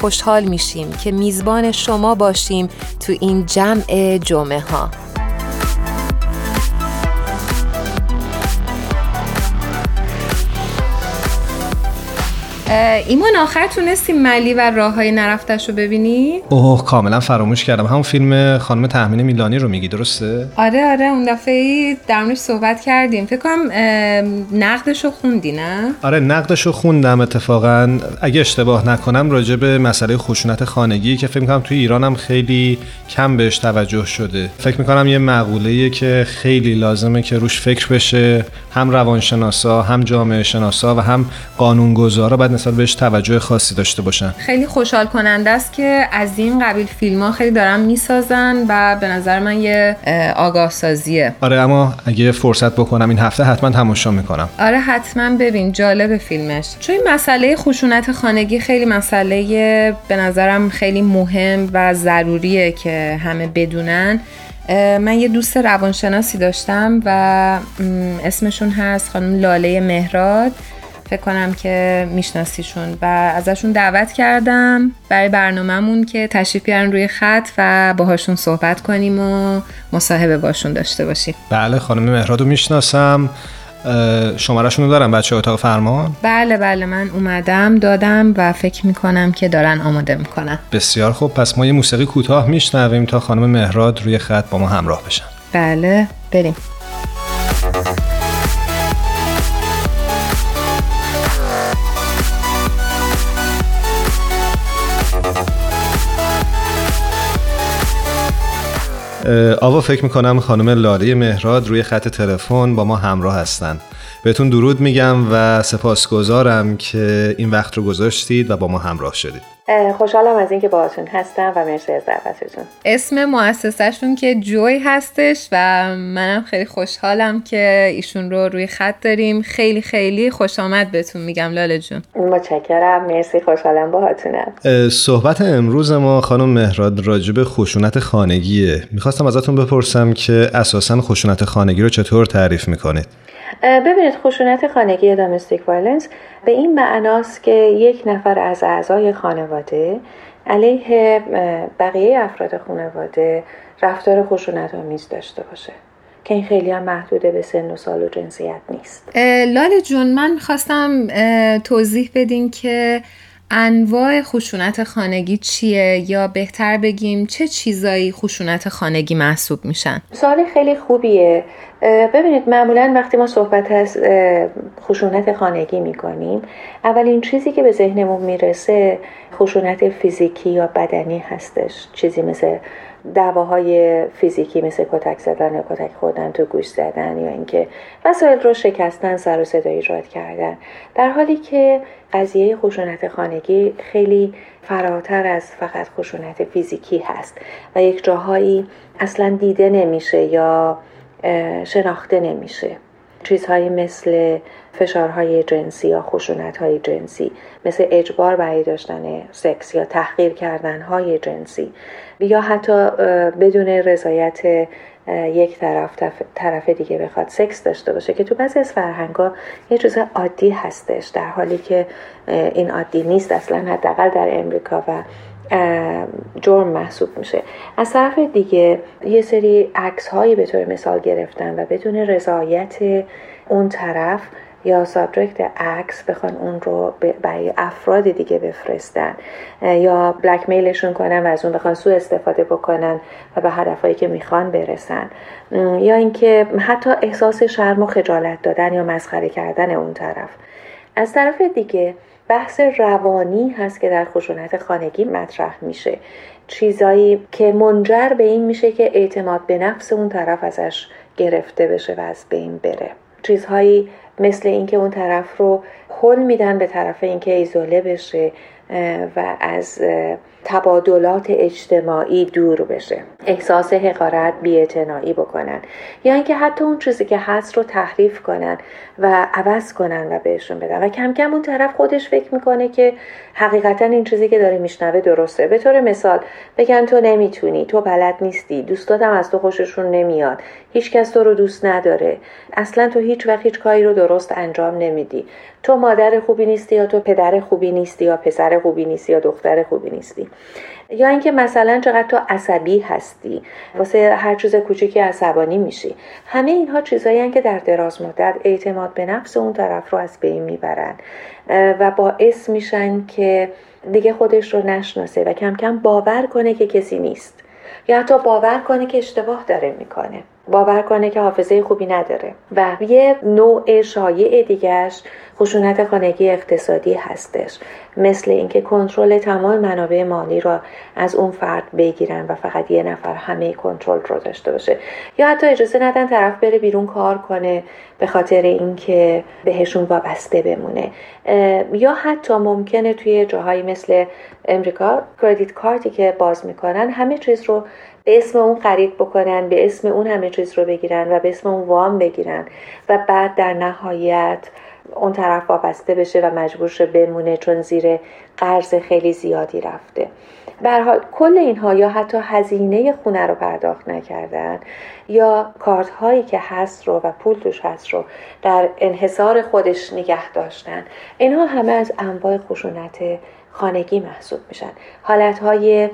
خوشحال میشیم که میزبان شما باشیم تو این جمع جمعه ها ایمان آخر تونستی ملی و راه های نرفتش رو ببینی؟ اوه کاملا فراموش کردم همون فیلم خانم تحمین میلانی رو میگی درسته؟ آره آره اون دفعه در صحبت کردیم فکر کنم نقدش رو خوندی نه؟ آره نقدش رو خوندم اتفاقا اگه اشتباه نکنم راجع به مسئله خشونت خانگی که فکر می‌کنم توی ایران هم خیلی کم بهش توجه شده فکر می‌کنم یه مقوله که خیلی لازمه که روش فکر بشه هم روانشناسا هم جامعه شناسا و هم قانونگذارا بعد نسبت بهش توجه خاصی داشته باشن. خیلی خوشحال کننده است که از این قبیل فیلم ها خیلی دارن می‌سازن و به نظر من یه آگاه سازیه آره اما اگه فرصت بکنم این هفته حتما تماشا می‌کنم. آره حتما. ببین جالب فیلمش. چون این مسئله خشونت خانگی خیلی مسئله به نظرم خیلی مهم و ضروریه که همه بدونن. من یه دوست روانشناسی داشتم و اسمشون هست خانم لاله مهراد. فکر کنم که میشناسیشون. و ازشون دعوت کردم برای برنامهمون که تشریف بیارن روی خط و باهاشون صحبت کنیم و مصاحبه باشون داشته باشیم. بله خانم مهراد رو می‌شناسم. شمارشون رو دارم بچه اتاق فرمان. بله بله من اومدم دادم و فکر می‌کنم که دارن آماده می‌کنن. بسیار خوب پس ما یه موسیقی کوتاه میشنویم تا خانم مهراد روی خط با ما همراه بشن. بله بریم. آوا فکر می‌کنم خانم لاله مهراد روی خط تلفن با ما همراه هستن. بهتون درود میگم و سپاسگزارم که این وقت رو گذاشتید و با ما همراه شدید. خوشحالم از اینکه باهاتون هستم و مرسی از دعوتتون. اسم مؤسسهشون که جوی هستش و منم خیلی خوشحالم که ایشون رو روی خط داریم. خیلی خیلی خوش آمد بهتون میگم لاله جون. متشکرم. مرسی خوشحالم باهاتونم. صحبت امروز ما خانم مهراد راجع به خشونت خانگیه. می‌خواستم ازتون بپرسم که اساسا خشونت خانگی رو چطور تعریف می‌کنید؟ ببینید خشونت خانگی domestic violence به این معناست که یک نفر از اعضای خانواده علیه بقیه افراد خانواده رفتار خشونت آمیز داشته باشه که این خیلی هم محدود به سن و سال و جنسیت نیست. لاله جون من خواستم توضیح بدین که انواع خشونت خانگی چیه؟ یا بهتر بگیم چه چیزایی خشونت خانگی محسوب میشن؟ سوال خیلی خوبیه. ببینید معمولا وقتی ما صحبت از خشونت خانگی می‌کنیم اولین چیزی که به ذهنمون می‌رسه خشونت فیزیکی یا بدنی هستش. چیزی مثل دعواهای فیزیکی مثل کتک زدن یا کتک خوردن تو گوش زدن یا اینکه وسایل رو شکستن سر و صدا ایجاد کردن. در حالی که قضیه خشونت خانگی خیلی فراتر از فقط خشونت فیزیکی هست و یک جاهایی اصلا دیده نمیشه یا شناخته نمیشه. چیزهایی مثل فشارهای جنسی یا خشونتهای جنسی مثل اجبار برای داشتن سکس یا تحقیر کردنهای جنسی یا حتی بدون رضایت یک طرف طرف دیگه بخواد سکس داشته باشه که تو بعضی از فرهنگا یه چیز عادی هستش در حالی که این عادی نیست اصلا حداقل در امریکا و جرم محسوب میشه. از طرف دیگه یه سری عکس هایی به طور مثال گرفتن و بدون رضایت اون طرف یا سابجکت عکس بخوان اون رو برای افراد دیگه بفرستن. یا بلک میلشون کنن و از اون بخوان سو استفاده بکنن و به هدفهایی که می‌خوان برسن. یا اینکه حتی احساس شرم و خجالت دادن یا مسخره کردن اون طرف. از طرف دیگه بحث روانی هست که در خشونت خانگی مطرح میشه. چیزایی که منجر به این میشه که اعتماد به نفس اون طرف ازش گرفته بشه و از بین بره. چیزهایی مثل اینکه اون طرف رو حل میدن به طرف اینکه ایزوله بشه و از تبادلات اجتماعی دور بشه. احساس حقارت بیاعتنایی بکنن. یا اینکه حتی اون چیزی که هست رو تحریف کنن و عوض کنن و بهشون بدن. و کم کم اون طرف خودش فکر می‌کنه که حقیقتا این چیزی که داره میشنوه درسته. به طور مثال بگن تو نمی‌تونی تو بلد نیستی دوستاتم از تو خوششون نمیاد هیچکس تو رو دوست نداره اصلا تو هیچ وقت هیچ کاری رو درست انجام نمیدی. تو مادر خوبی نیستی یا تو پدر خوبی نیستی یا پسر خوبی نیستی یا دختر خوبی نیستی. یا اینکه مثلا چقدر تو عصبی هستی واسه هر چیز کوچیکی عصبانی میشی. همه اینها چیزایی که در دراز مدت اعتماد به نفس اون طرف رو از بین می‌برن. و باعث میشن که دیگه خودش رو نشناسه و کم کم باور کنه که کسی نیست. یا حتی باور کنه که اشتباه داره می‌کنه. باور کنه که حافظه خوبی نداره. و یه نوع شایع دیگرش خشونت خانگی اقتصادی هستش. مثل اینکه کنترل تمام منابع مالی را از اون فرد بگیرن و فقط یه نفر همه کنترل رو داشته باشه. یا حتی اجازه ندن طرف بره بیرون کار کنه به خاطر اینکه بهشون وابسته بمونه. یا حتی ممکنه توی جاهایی مثل امریکا کردیت کارتی که باز می‌کنن همه چیز رو به اسم اون خرید بکنن به اسم اون همه چیز رو بگیرن و به اسم اون وام بگیرن و بعد در نهایت اون طرف وابسته بشه و مجبور شه بمونه چون زیر قرض خیلی زیادی رفته. به حال کل اینها یا حتی هزینه خونه رو پرداخت نکردن یا کارت هایی که هست رو و پول توش هست رو در انحصار خودش نگه داشتن اینها همه از انواع خشونت خانگی محسوب میشن. حالت های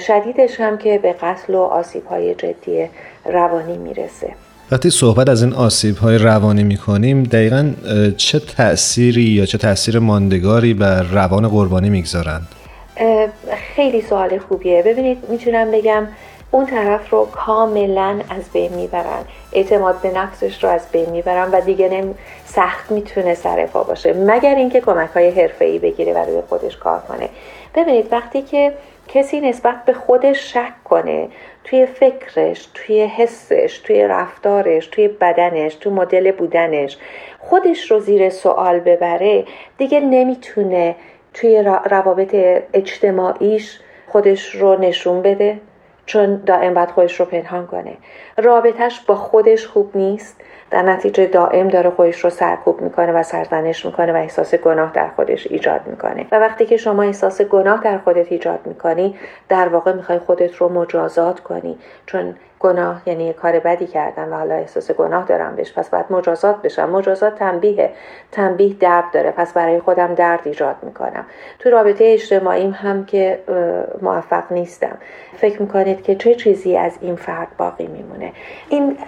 شدیدش هم که به قتل و آسیب های جدی روانی می‌رسه. وقتی صحبت از این آسیب های روانی می کنیم دقیقا چه تأثیری یا چه تأثیر ماندگاری بر روان قربانی می‌گذارند؟ خیلی سوال خوبیه. ببینید می‌تونم بگم اون طرف رو کاملا از بین می‌برن. اعتماد به نفسش رو از بین می‌برن و دیگه نم سخت می‌تونه سرفا باشه. مگر اینکه کمک های حرفه ای بگیره و روی خودش کار کنه. ببینید وقتی که کسی نسبت به خودش شک کنه توی فکرش توی حسش توی رفتارش توی بدنش توی مدل بودنش. خودش رو زیر سوال ببره دیگه نمی‌تونه توی روابط اجتماعیش خودش رو نشون بده چون دائم باید خودش رو پنهان کنه. رابطهش با خودش خوب نیست. در نتیجه دائم داره خودش رو سرکوب می‌کنه و سرزنش می‌کنه و احساس گناه در خودش ایجاد می‌کنه. و وقتی که شما احساس گناه در خودت ایجاد می‌کنی در واقع می‌خوای خودت رو مجازات کنی. چون گناه یعنی یه کار بدی کردم و حالا احساس گناه دارم بهش پس باید مجازات بشم. مجازات تنبیه تنبیه درد داره. پس برای خودم درد ایجاد می‌کنم. تو رابطه اجتماعیم هم که موفق نیستم. فکر می‌کنید که چه چیزی از این فرد باقی میمونه؟ این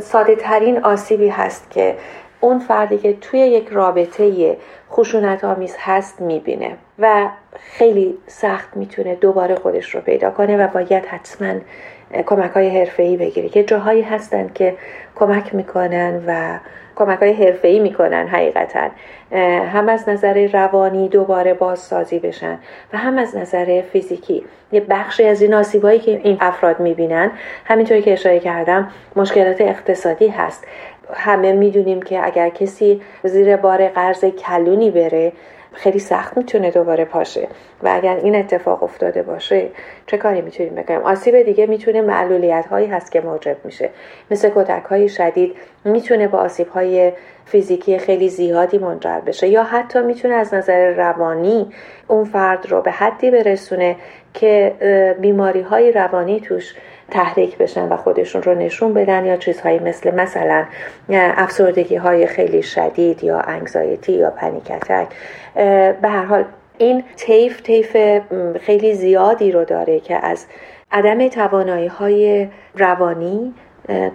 ساده ترین آسیبی هست که اون فردی که توی یک رابطه خشونت آمیز هست می‌بینه و خیلی سخت می‌تونه دوباره خودش رو پیدا کنه و باید حتما کمک های حرفه ای بگیری که جاهایی هستن که کمک می‌کنن و کمک های حرفه ای می‌کنن حقیقتا. هم از نظر روانی دوباره بازسازی بشن و هم از نظر فیزیکی. یه بخشی از این آسیبایی که این افراد می‌بینن همینطوری که اشاره کردم مشکلات اقتصادی هست. همه می‌دونیم که اگر کسی زیر بار قرض کلونی بره خیلی سخت می‌تونه دوباره پاشه. و اگر این اتفاق افتاده باشه چه کاری می‌تونیم بکنیم؟ آسیب دیگه می‌تونه معلولیت هایی هست که موجب میشه. مثل کتک های شدید می‌تونه با آسیب های فیزیکی خیلی زیادی منجر بشه. یا حتی می‌تونه از نظر روانی اون فرد رو به حدی برسونه که بیماری های روانی توش تحریک بشن و خودشون رو نشون بدن یا چیزهایی مثل مثلا افسردگی های خیلی شدید یا انگزایتی یا پنیکتک به هر حال این تیف تیف خیلی زیادی رو داره که از عدم توانایی های روانی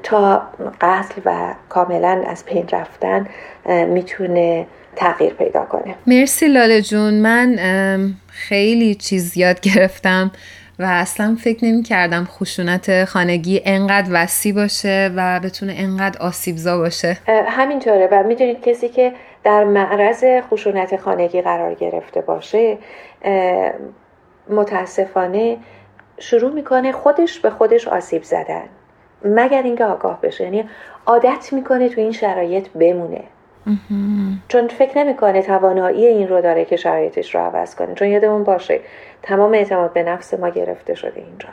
تا قتل و کاملا از پین رفتن می‌تونه تغییر پیدا کنه. مرسی لاله جون. من خیلی چیز یاد گرفتم. و اصلا فکر نمی کردم خشونت خانگی انقدر وسیع باشه و بتونه انقدر آسیبزا باشه. همینطوره و می‌دونید کسی که در معرض خشونت خانگی قرار گرفته باشه متاسفانه شروع می‌کنه خودش به خودش آسیب زدن مگر اینکه آگاه بشه. یعنی عادت می‌کنه تو این شرایط بمونه. چون فکر نمی‌کنه توانایی این رو داره که شرایطش رو عوض کنه. چون یادمون باشه تمام اعتماد به نفس ما گرفته شده اینجا.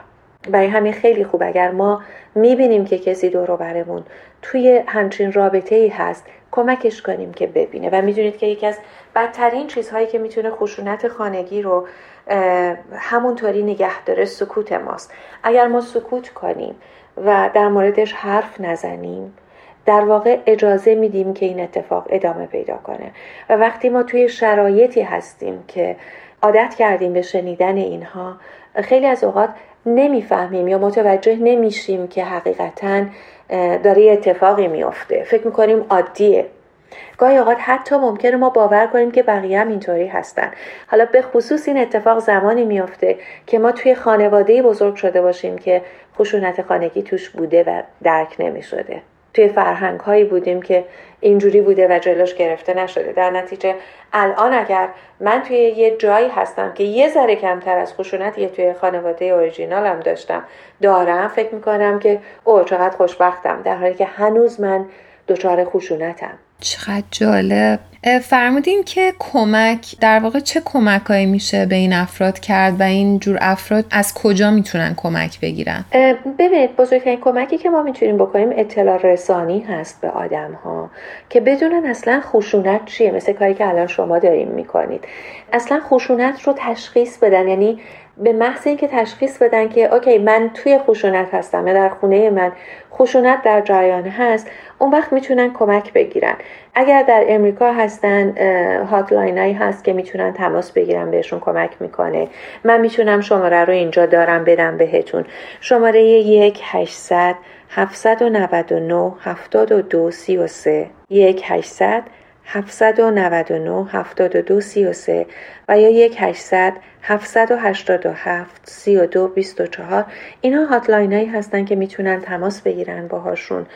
برای همین خیلی خوب اگر ما می‌بینیم که کسی دور برمون توی همچین رابطه ای هست کمکش کنیم که ببینه. و می‌دونید که یکی از بدترین چیزهایی که می‌تونه خشونت خانگی رو همونطوری نگه داره سکوت ماست. اگر ما سکوت کنیم و در موردش حرف نزنیم در واقع اجازه میدیم که این اتفاق ادامه پیدا کنه. و وقتی ما توی شرایطی هستیم که عادت کردیم به شنیدن اینها خیلی از اوقات نمی‌فهمیم یا متوجه نمیشیم که حقیقتا داره اتفاقی میافته. فکر می‌کنیم عادیه. گاهی اوقات حتی ممکنه ما باور کنیم که بقیه هم اینطوری هستن. حالا به خصوص این اتفاق زمانی میافته که ما توی خانواده بزرگ شده باشیم که خشونت خانگی توش بوده و درک نمی شده توی فرهنگ هایی بودیم که اینجوری بوده و جلوش گرفته نشده. در نتیجه الان اگر من توی یه جایی هستم که یه ذره کمتر از خشونت یه توی خانواده اوریجینالم داشتم دارم فکر می‌کنم که او چقدر خوشبختم در حالی که هنوز من دچار خشونتم. چقدر جالب. فرمودین که کمک در واقع چه کمکهایی میشه به این افراد کرد و این جور افراد از کجا می‌تونن کمک بگیرن؟ ببینید بزرگترین کمکی که ما می‌تونیم بکنیم اطلاع رسانی هست به آدم ها که بدونن اصلا خشونت چیه مثل کاری که الان شما داریم می‌کنید. اصلا خشونت رو تشخیص بدن یعنی به محض اینکه تشخیص بدن که اوکی من توی خشونت هستم در خونه من خشونت در جریان هست اون وقت می‌تونن کمک بگیرن. اگر در امریکا هستن هاتلاین هایی هست که می‌تونن تماس بگیرن بهشون کمک می‌کنه. من می‌تونم شماره رو اینجا دارم بدم بهتون. شماره یک هشتصد 799 72 33 1 800 799 72 33 و یا 1 800 787 32 24 اینها هاتلاین هایی هستن که می‌تونن تماس بگیرن باهاشون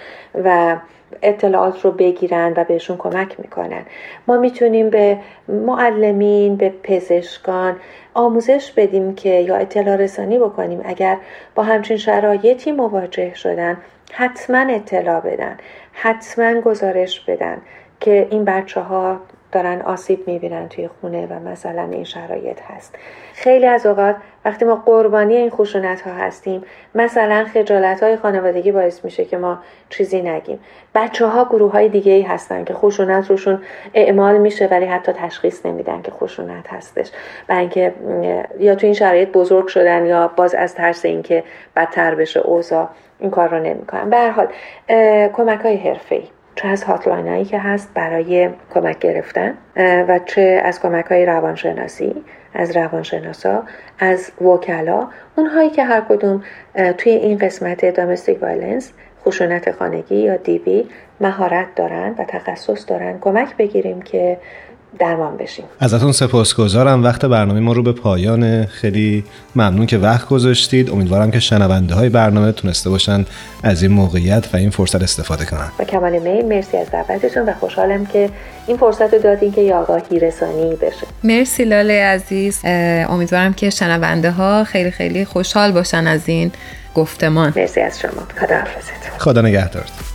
و اطلاعات رو بگیرن و بهشون کمک می‌کنن. ما می‌تونیم به معلمین به پزشکان آموزش بدیم که یا اطلاع رسانی بکنیم. اگر با همچین شرایطی مواجه شدن حتما اطلاع بدن حتما گزارش بدن. که این بچه ها دارن آسیب می‌بینن توی خونه و مثلا این شرایط هست. خیلی از اوقات وقتی ما قربانی این خشونت ها هستیم مثلا خجالت های خانوادگی باعث میشه که ما چیزی نگیم. بچه ها گروه های دیگه ای هستن که خشونت روشون اعمال میشه ولی حتی تشخیص نمیدن که خشونت هستش. برای اینکه یا تو این شرایط بزرگ شدن یا باز از ترس اینکه بدتر بشه اوضاع این کار رو نمی‌کنن. به هر حال کمک های حرفه‌ای. چه از هاتلاین هایی که هست برای کمک گرفتن و چه از کمک های روانشناسی از روانشناسا از وکلا اونهایی که هر کدوم توی این قسمت domestic violence خشونت خانگی یا DV مهارت دارن و تخصص دارن کمک بگیریم که درمان بشیم. ازتون سپاسگزارم. وقت برنامه ما رو به پایان خیلی ممنون که وقت گذاشتید. امیدوارم که شنونده های برنامه تونسته باشن از این موقعیت و این فرصت استفاده کنن. با کمال میل مرسی از دعوتتون و خوشحالم که این فرصت رو دادین که آگاهی رسانی بشه. مرسی لاله عزیز. امیدوارم که شنونده ها خیلی خیلی خوشحال باشن از این گفتمان. مرسی از شما. خدا خدا نگهدارت